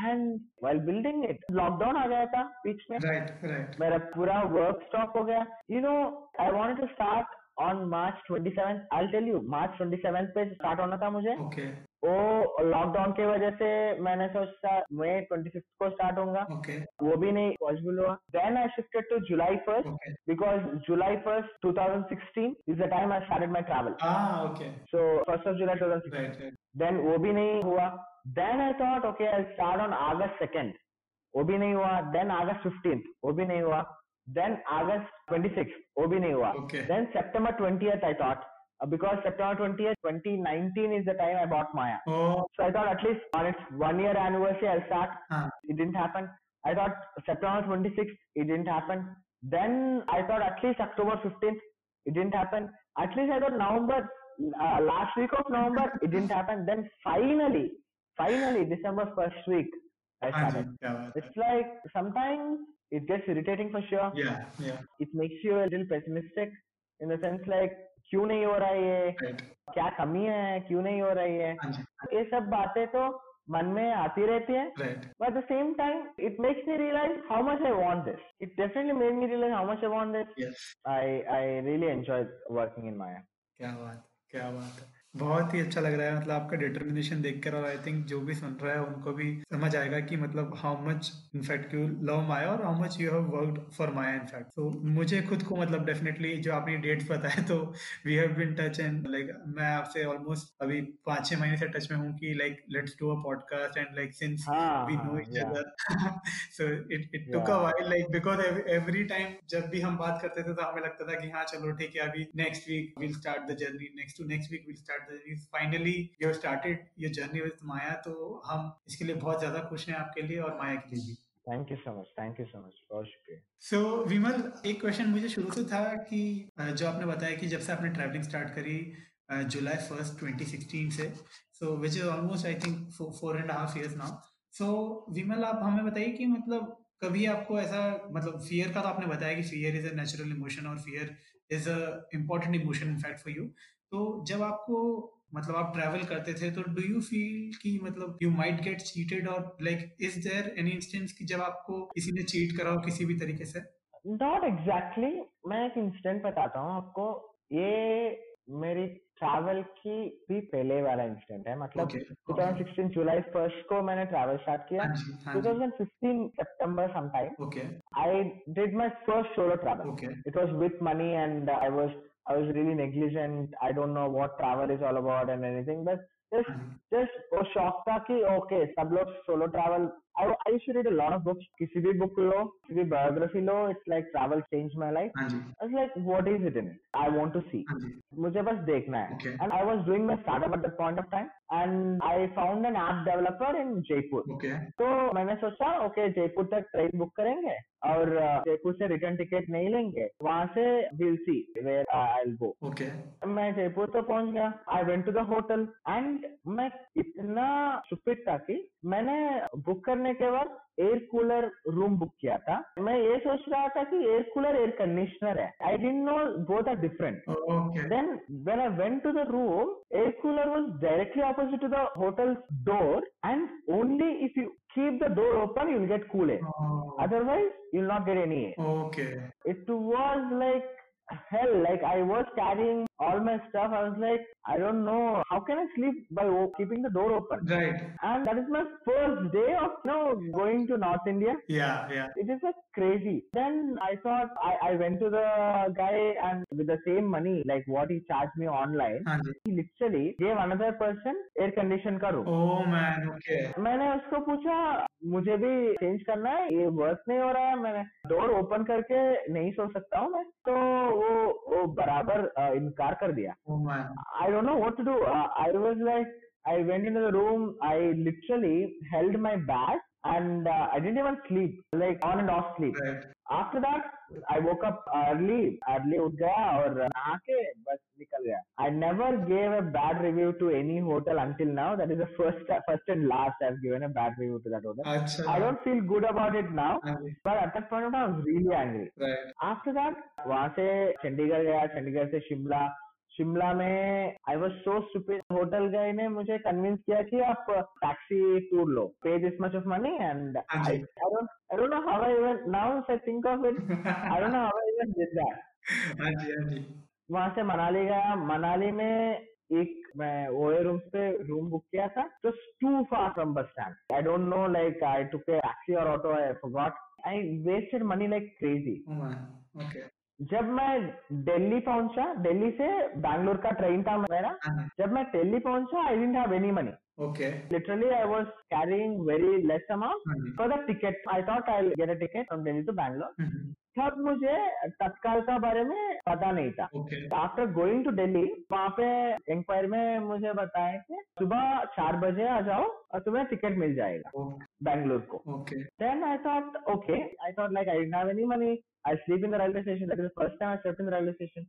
And well building it lockdown आ गया था बीच में. राइट राइट मेरा पूरा वर्क स्टॉप हो गया. You know I want to start on March 27 I tell you March 27 पे स्टार्ट होना था मुझे। ओके वो लॉकडाउन की वजह से मैंने सोचा मई ट्वेंटी फिफ्थ को स्टार्ट होगा ओके वो भी नहीं पॉसिबल हुआ। Then I shifted to July first because July first 2016 is the time I started my travel so first of July 2016 right right then वो भी नहीं हुआ। Then I thought okay I start on August second वो भी नहीं हुआ। Then August fifteenth वो भी नहीं हुआ। देन अगस्त ट्वेंटी सिक्स वो भी नहीं हुआ Okay. Then September twenty I thought because September 20th, 2019 is the time I bought Maya. Oh So I thought at least on its one year anniversary I'll start. हाँ It didn't happen. I thought September 26th, it didn't happen. Then I thought at least October 15th, it didn't happen. At least I thought November, uh, last week of November, it didn't happen. Then finally, finally December first week, I हाँ जी started. क्या बात है It's like sometimes it gets irritating for sure. Yeah, yeah. It makes you a little pessimistic in the sense like क्यों नहीं हो रहा ये? क्या कमी है? क्यों नहीं हो रही है? हाँ हाँ ये सब बातें तो मन में आती रहती है। But the same time it makes me realise how much I want this it definitely made me realise how much I want this I I really enjoy working in my क्या बात क्या बात है। बहुत ही अच्छा लग रहा है मतलब आपका डिटर्मिनेशन देखकर और आई थिंक जो भी सुन रहा है उनको भी समझ आएगा कि मतलब how much in fact you love Maya और how much you have worked for Maya in fact तो मुझे खुद को मतलब डेफिनेटली जो आपने डेट्स बताए तो we have been touch and like मैं आपसे ऑलमोस्ट अभी पाँच छह महीने से टच में हूँ कि like let's do a podcast and like since yeah. other so it it took a Yeah. while like because every, every time जब भी हम बात करते थे तो हमें लगता था कि हाँ चलो ठीक है अभी next week will start the journey next to next week we'll start finally you have started your journey with Maya तो हम इसके लिए बहुत ज़्यादा खुश हैं आपके लिए और माया के लिए भी Thank you so much. Thank you so much. बहुत शुक्रिया. सो so, विमल एक क्वेश्चन मुझे शुरू से था कि जो आपने बताया कि जब से आपने ट्रैवलिंग स्टार्ट करी जुलाई फ़र्स्ट 2016 से so which is almost I think four and half years now so Vimal आप हमें बताइए कि मतलब कभी आपको ऐसा मतलब फियर का तो आपने बताया कि fear is a natural emotion और fear is a important emotion in fact for you तो जब आपको मतलब आप ट्रैवल करते थे तो डू यू फील कि मतलब यू माइट गेट चीटेड और like is there any instance कि जब आपको किसी ने चीट करा हो किसी भी तरीके से Not exactly. मैं एक इंसिडेंट बताता हूँ आपको. ये मेरी ट्रैवल की भी पहले वाला इंसिडेंट है मतलब Okay, 2016 जुलाई फ़र्स्ट को मैंने ट्रैवल स्टार्ट किया हाँ जी हाँ 2015 September sometime okay I did my first solo travel. Okay It was with money and uh, I was I was really negligent. I don't know what travel is all about and anything, but just हाँ जी just वो शौक था कि okay सब लोग solo travel और I should read a lot of books किसी भी बुक लो किसी भी biography low it's like travel change my life I was like what is it in I want to see मुझे बस देखना है। And I was doing my startup at the point of time and I found an app developer in Jaipur तो मैंने सोचा okay Jaipur तक train book करेंगे और जयपुर से रिटर्न टिकट नहीं लेंगे वहाँ से will see where I go मैं जयपुर तक पहुँच गया। I went to the hotel and मैं इतना सुपिट था कि मैंने बुक करने करने के बाद एयर कूलर रूम बुक किया था। मैं ये सोच रहा था कि एयर कूलर एयर कंडीशनर है। I didn't know both are different then when I went to the room air cooler was directly opposite to the hotel door and only if you keep the door open you'll get cool air otherwise you'll not get any air okay it was like hell. Like I was carrying all my stuff. I was like, I don't know how can I sleep by o- keeping the door open. Right And that is my first day of you know going to North India. या या It is like crazy. Then I thought I, I went to the guy and with the same money, like what he charged me online, हाँ जी he literally gave another person air condition का room. ओ man okay मैंने उसको पूछा मुझे भी change करना है ये वर्क नहीं हो रहा है मैं डोर ओपन करके नहीं सो सकता हूँ मैं तो वो वो बराबर इनकार कर दिया। I don't know what to do I was like I went in the room I literally held my bag and uh, I didn't even sleep, like on and off sleep. Right After that, I woke up early. Early उठ गया और नहा के बस निकल गया. I never gave a bad review to any hotel until now. That is the first, first and last I've given a bad review to that hotel. अच्छा I don't feel good about it now, हाँ जी but at that point of time, I was really angry. Right after that वहां से चंडीगढ़ गया चंडीगढ़ से शिमला शिमला में I was so stupid hotel गए ने मुझे कन्विंस किया कि आप taxi tour low pay this much of money and हाँ I don't know how I even now I think of it I don't know how I even did that हाँ जी हाँ जी। वहाँ से मनाली गया। मनाली में एक मैं ओए रूम्स पे रूम बुक किया था just to far from bus stand I don't know like I took a taxi और auto I forgot I wasted money like crazy okay जब मैं दिल्ली पहुँचा दिल्ली से बैंगलोर का ट्रेन था मेरा हाँ। जब मैं दिल्ली पहुँचा I didn't have any money okay literally I was carrying very less amount for the ticket I thought I get a ticket from Delhi to Bangalore तब मुझे तत्काल का बारे में पता नहीं था। आफ्टर गोइंग टू डेली वहाँ पे इंक्वायर में मुझे बताया कि सुबह चार बजे आ जाओ और तुम्हें टिकट मिल जाएगा बैंगलोर को। Then I thought okay I thought like I have any money I sleep in the railway station first time I in the railway station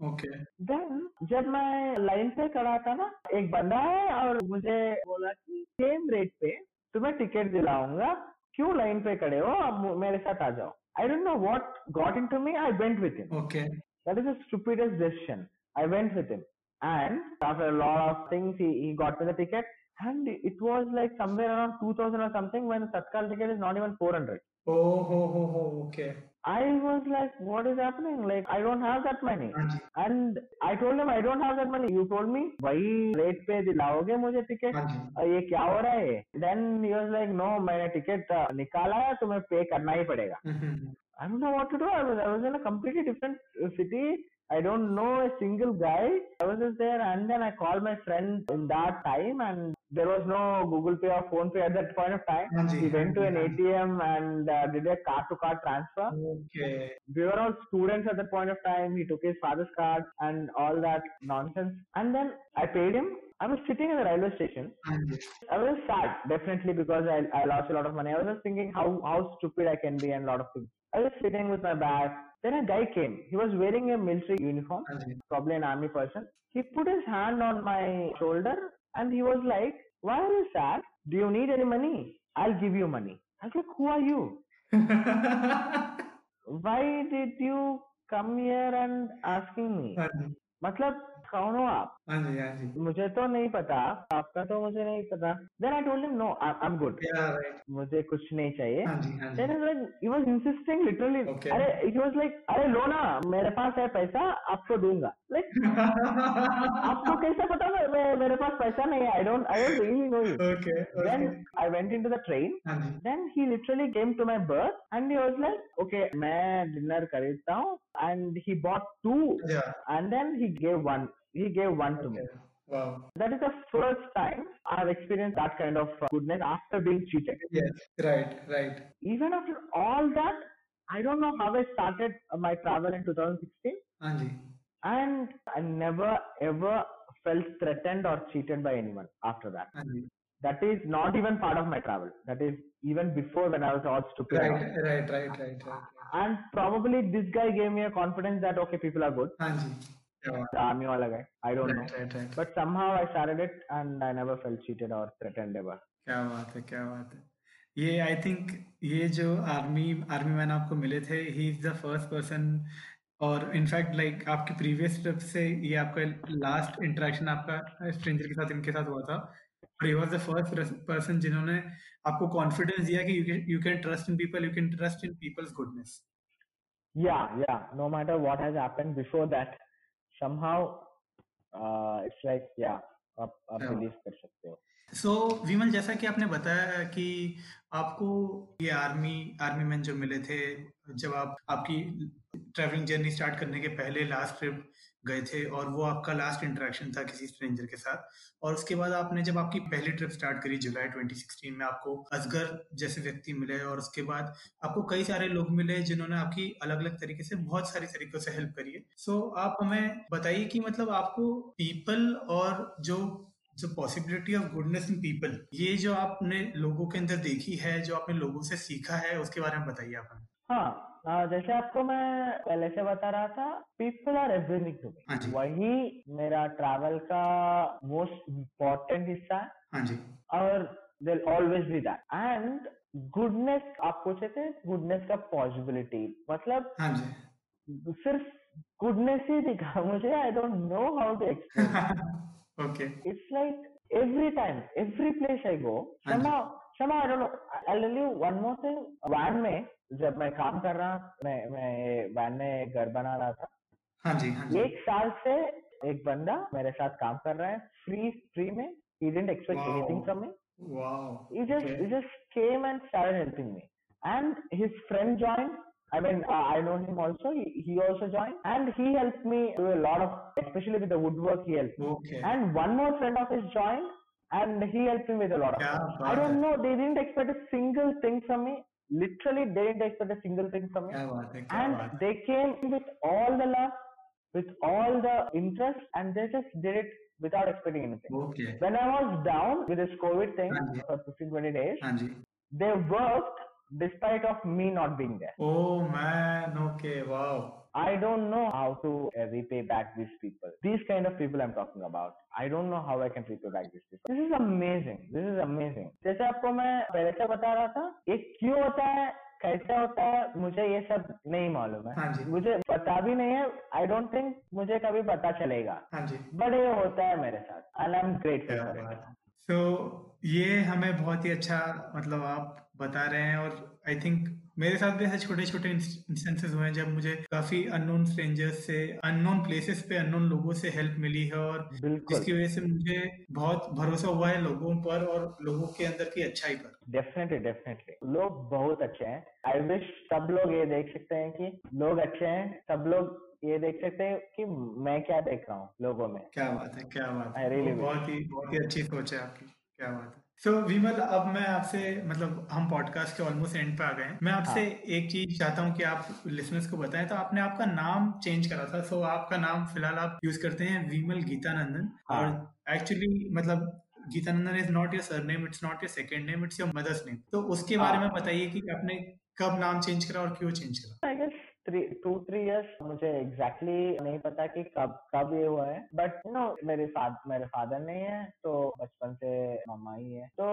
then जब मैं लाइन पे खड़ा था ना एक बंदा है और मुझे बोला कि सेम रेट पे तुम्हें टिकट दिलाऊँगा। क्यों लाइन पे खड़े हो अब मु- मेरे साथ आ जाओ I don't know what got into me I went with him okay That is the stupidest decision. I went with him. And after a lot of things, he, he got me the ticket. And it was like somewhere around 2000 or something when the Tatkal ticket is not even 400. ओ हो हो हो okay I was like, what is happening? Like, I don't have that money. हाँ जी And I told him, I don't have that money. You told me, वही rate पे दिलाओगे मुझे ticket हाँ जी ये क्या हो रहा है then he was like no मैंने टिकट निकाला है तुम्हें पे करना ही पड़ेगा हम्म, I don't know what to do. I was I was in a completely different uh, city. I don't know a single guy. I was just there, and then I called my friend in that time, and there was no Google Pay or Phone Pay at that point of time. Anji, we went to an ATM and uh, did a card to card transfer. Okay. We were all students at that point of time. He took his father's card and all that nonsense. And then I paid him. I was sitting in the railway station. I was sad, definitely, because I, I lost a lot of money. I was just thinking how, how stupid I can be and a lot of things. I was sitting with my bag. Then a guy came. He was wearing a military uniform, probably an army person. He put his hand on my shoulder and he was like, Why are you sad? Do you need any money? I'll give you money. I was like, Who are you? Why did you come here and asking me? हाँ जी मतलब कौन हो आप? मुझे तो नहीं पता। आपका तो मुझे नहीं पता। Then I told him no I am good मुझे कुछ नहीं चाहिए। Then is like he was insisting literally अरे इट वाज लाइक अरे लो ना मेरे पास है पैसा आपको दूँगा। लाइक आपको कैसे पता मैं मेरे पास पैसा नहीं है? I don't I don't really know you okay then I went into the train then he literally came to my berth and he was like okay मैं डिनर खरीदता हूँ. And he bought two and then he gave one He gave one to me. Wow. That is the first time I've experienced that kind of uh, goodness after being cheated. Yes, right, right. Even after all that, I don't know how I started my travel in 2016. Anji. And I never ever felt threatened or cheated by anyone after that. Anji. That is not even part of my travel. That is even before when I was all stupid. Right, right, right, right, right, And probably this guy gave me a confidence that okay, people are good. Anji बात The army wala guy. I don't right, know. right right right But somehow I started it and I never felt cheated or threatened ever. क्या बात है क्या बात है ये I think ये जो आर्मी आर्मी मैन आपको मिले थे he is the first person और इनफैक्ट लाइक like, आपकी प्रीवियस ट्रिप से ये आपका लास्ट इंटरेक्शन आपका स्ट्रेंजर के साथ इनके साथ हुआ था और he was the first person जिन्होंने आपको कॉन्फिडेंस दिया कि you can trust in people you can trust in people's goodness Yeah, yeah. No matter what has happened before that, somehow uh, it's like yeah, आप आप release कर सकते हो. सो विमल जैसा कि आपने बताया कि आपको ये आर्मी आर्मी मैन जो मिले थे जब आप आपकी ट्रैवलिंग जर्नी स्टार्ट करने के पहले लास्ट ट्रिप गए थे और वो आपका लास्ट इंटरेक्शन था किसी स्ट्रेंजर के साथ। और उसके बाद आपने जब आपकी पहली ट्रिप स्टार्ट करी जुलाई 2016 में आपको असगर जैसे व्यक्ति मिले और उसके बाद आपको कई सारे लोग मिले जिन्होंने आपकी अलग अलग तरीके से बहुत सारी तरीकों से हेल्प करी है। सो आप हमें बताइए कि मतलब आपको पीपल और जो जो possibility of goodness in people ये जो आपने लोगों के अंदर देखी है, जो आपने लोगों से सीखा है, उसके बारे में बताइए आप हाँ आ, जैसे आपको मैं पहले से बता रहा था पीपल आर एवरीथिंग टू हाँ मी वही मेरा ट्रैवल का मोस्ट इम्पोर्टेंट हिस्सा है। हाँ और there always be that and goodness आप पूछे थे गुडनेस का पॉसिबिलिटी मतलब हाँ सिर्फ़ गुडनेस ही दिखा मुझे I don't know how to explain okay it's like every time, every place I go, हाँ जी। somehow, somehow I don't know. I'll tell you one more thing. Van में जब मैं काम कर रहा मैं मैं वैन में घर बना रहा था हाँ जी हाँ जी एक साल से एक बंदा मेरे साथ काम कर रहा है फ्री फ्री में he didn't expect Wow. anything from me wow he just Okay. he just came and started helping me and his friend joined I mean, uh, I know him also. He, he also joined, and he helped me do a lot of, especially with the woodwork. He helped me. Okay And one more friend of his joined and he helped me with a lot of things. I don't know, they didn't expect a single thing from me. literally they didn't expect a single thing from me. And they came with all the love with all the interest and they just did it without expecting anything. Okay. when i was down with this covid thing for 15 20 days they worked despite of me not being there. Oh man okay wow I don't know how to uh, repay back these people. These kind of people I'm talking about. I don't know how I can repay back these people. This is amazing. This is amazing. जैसे आपको मैं पहले से बता रहा था ये क्यों होता है कैसे होता है मुझे ये सब नहीं मालूम हाँ है जी। मुझे पता भी नहीं है आई डोंट थिंक मुझे कभी पता चलेगा हाँ जी बट ये होता है मेरे साथ and I am grateful so ये हमें बहुत ही अच्छा मतलब आप बता रहे हैं और आई थिंक मेरे साथ भी ऐसे छोटे छोटे इंस्टेंसेस हुए हैं जब मुझे काफ़ी अननोन स्ट्रेंजर्स से अननोन प्लेसेस पे अननोन लोगों से हेल्प मिली है और जिसकी वजह से मुझे बहुत भरोसा हुआ है लोगों पर और लोगों के अंदर की अच्छाई पर। डेफिनेटली डेफिनेटली लोग बहुत अच्छे हैं। आई विश सब लोग ये देख सकते हैं कि लोग अच्छे हैं। सब लोग ये देख सकते हैं कि मैं क्या देख रहा हूँ लोगों में। क्या बात है क्या बात है। Really बहुत ही बहुत ही अच्छी सोच है आपकी। क्या बात है। सो so, विमल अब मैं आपसे मतलब हम पॉडकास्ट के ऑलमोस्ट एंड पे आ गए हैं मैं आपसे हाँ. एक चीज़ चाहता हूँ कि आप लिसनर्स को बताएँ तो आपने आपका नाम चेंज करा था सो so, आपका नाम फ़िलहाल आप यूज़ करते हैं विमल गीतानंदन हाँ। और एक्चुअली मतलब Geetanandan is not your surname it's not your second name it's your mother's name तो उसके हाँ. बारे। में बताइए कि आपने कब नाम चेंज करा और क्यों चेंज करा टू थ्री इयर्स मुझे एग्जैक्टली exactly नहीं पता कि कब कब ये हुआ है बट नो मेरे फादर मेरे फादर नहीं है तो बचपन से मम्मा ही है। तो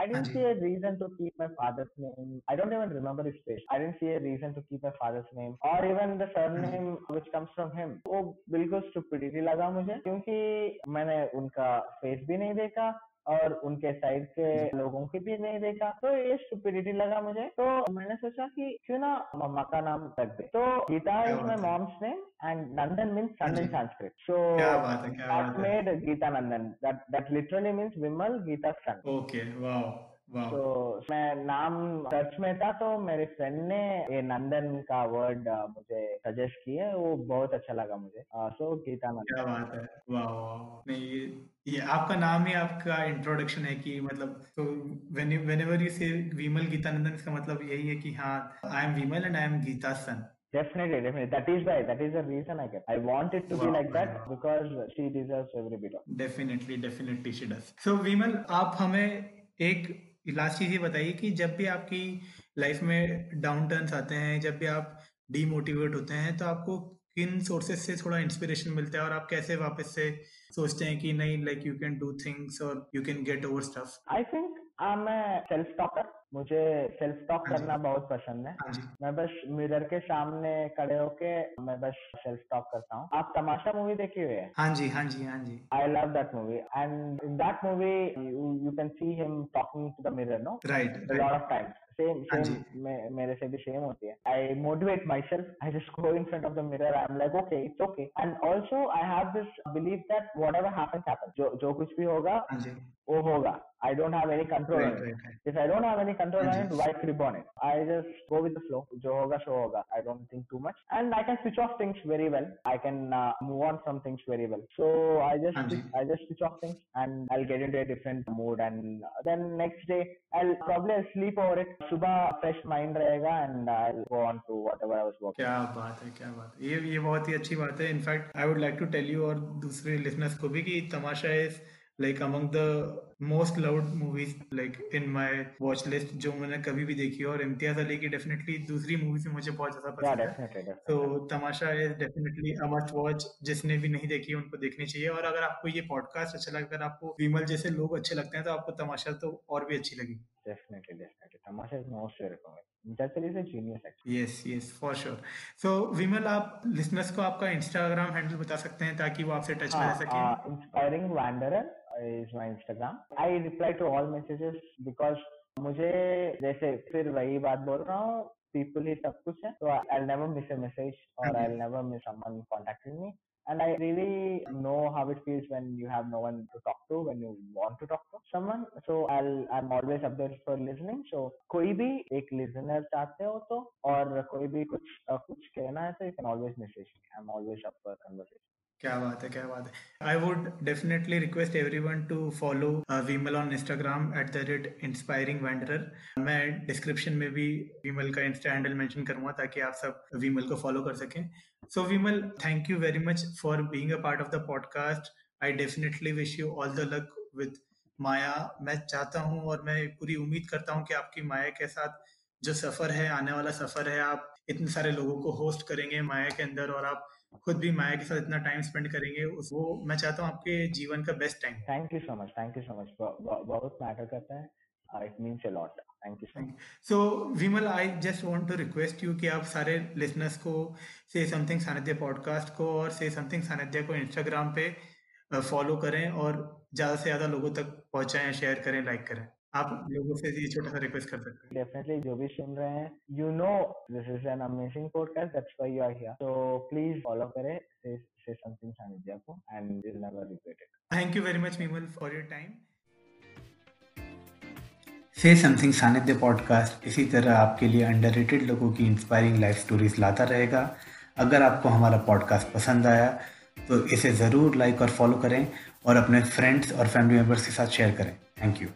I don't see a reason to keep my father's name I don't even remember his face I don't see a reason to keep my father's name और even the surname which comes from him वो बिल्कुल stupidity लगा मुझे क्योंकि मैंने उनका face भी नहीं देखा और उनके साइड के लोगों की भी नहीं देखा। तो ये स्टुपिडिटी लगा मुझे। तो मैंने सोचा कि क्यों ना मम्मा का नाम रख दे। तो Geeta is my mom's name and Nandan means son in Sanskrit so made Geeta Nandan that that literally means Vimal Geeta son okay wow तो मैं नाम सर्च में था तो मेरे फ्रेंड ने ये नंदन का वर्ड मुझे सजेस्ट किया वो बहुत अच्छा लगा मुझे सो गीता नंदन क्या बात है वाह नहीं ये ये आपका नाम ही आपका इंट्रोडक्शन है कि मतलब तो when ever you say Vimal Geeta Nandan इसका मतलब यही है कि हाँ I am Vimal and I am Geeta son Definitely, definitely. That is why. That is the reason I kept. I want it to wow, be like that wow. because she deserves every bit of. Definitely, definitely she does. So, Vimal, आप हमें एक last चीज़ ये बताइए कि जब भी आपकी life में डाउन टर्न आते हैं, जब भी आप डीमोटिवेट होते हैं तो आपको किन सोर्सेस से थोड़ा इंस्पिरेशन मिलता है और आप कैसे वापस से सोचते हैं कि नहीं like you can do things और you can get over stuff I think I am self talker मुझे सेल्फ टॉक हाँ करना बहुत पसंद है। हाँ मैं बस मिरर के सामने खड़े होके मैं बस सेल्फ टॉक करता हूँ। आप तमाशा मूवी देखी हुई है? हाँ जी हाँ जी हाँ जी। I love that movie and in that movie you can see him talking to the mirror no right lot of times same same मेरे से भी सेम होती है I motivate myself I just go in front of the mirror I am like okay it's okay and also I have this believe that whatever happen happen जो जो कुछ भी होगा हाँ वो होगा I don't have any control right, on it. Right, right. If I don't have any control on it, why trip on it? I just go with the flow. Jo hoga, so hoga. I don't think too much. And I can switch off things very well. I can uh, move on from things very well. So I just I just switch off things and I'll get into a different mood. And then next day, I'll probably I'll sleep over it. Subah fresh mind रहेगा and I will go on to whatever I was working क्या बात है क्या बात है। ये ये बहुत ही अच्छी बात है। In fact I would like to tell you और दूसरे लिसनर्स को भी कि Tamasha is like among the most loved movies like in my watch list जो मैंने कभी भी देखी और इम्तियाज़ अली की डेफिनेटली दूसरी मूवी से मुझे बहुत ज़्यादा पसंद है। तो Tamasha is definitely a must watch जिसने भी नहीं देखी उनको देखनी चाहिए। और अगर आपको ये पॉडकास्ट अच्छा लगा अगर आपको विमल जैसे लोग अच्छे लगते हैं तो आपको तमाशा तो और भी अच्छी लगी definitely definitely Tamasha is most recommend आपका इंस्टाग्राम हैंडल बता सकते हैं ताकि वो आपसे टच कर सके। Inspiring wander is my Instagram. I reply to all messages because मुझे जैसे फिर वही बात बोल रहा हूँ people ही सब कुछ है तो I'll never miss a message or I'll never miss someone contacting me and I really know how it feels when you have no one to talk to when you want to talk to someone so I'll I'm always up there for listening so कोई भी एक listener चाहते हो तो और कोई भी कुछ कुछ कहना है तो you can always message me I'm always up for conversation क्या बात है, क्या बात है। I would definitely request everyone to follow Vimal on Instagram at the rate inspiring wander मैं डिस्क्रिप्शन में भी विमल का इंस्टा हैंडल मेंशन करूँगा ताकि आप सब विमल को फॉलो कर सकें। So Vimal thank you very much for being a part of the podcast I definitely wish you all the luck with Maya मैं चाहता हूँ और मैं पूरी उम्मीद करता हूँ कि आपकी माया के साथ जो सफ़र है, आने वाला सफ़र है, आप इतने सारे लोगों को होस्ट करेंगे माया के अंदर और आप खुद भी माया के साथ इतना टाइम स्पेंड करेंगे उस वो मैं चाहता हूँ आपके जीवन का best time thank you so much thank you so much बहुत मैटर करता है। It means a lot thank you so Vimal I just want to request you कि आप सारे लिसनर्स को से समथिंग सानिध्य पॉडकास्ट को और से समथिंग सानिध्य को इंस्टाग्राम पे फॉलो करें और ज़्यादा से ज़्यादा लोगों तक पहुंचाएँ शेयर करें लाइक करें। आप लोगों से ये छोटा सा रिक्वेस्ट कर सकते हैं। डेफिनेटली जो भी सुन रहे हैं you know this is an amazing podcast that's why you are here so please follow करें से से समथिंग सानिध्या को and will never regret it thank you very much Vimal for your time say something Sannidhya podcast इसी तरह आपके लिए underrated लोगों की inspiring life stories लाता रहेगा। अगर आपको हमारा पॉडकास्ट पसंद आया तो इसे ज़रूर लाइक और फॉलो करें और अपने फ्रेंड्स और फैमिली मेंबर्स के साथ शेयर करें। Thank you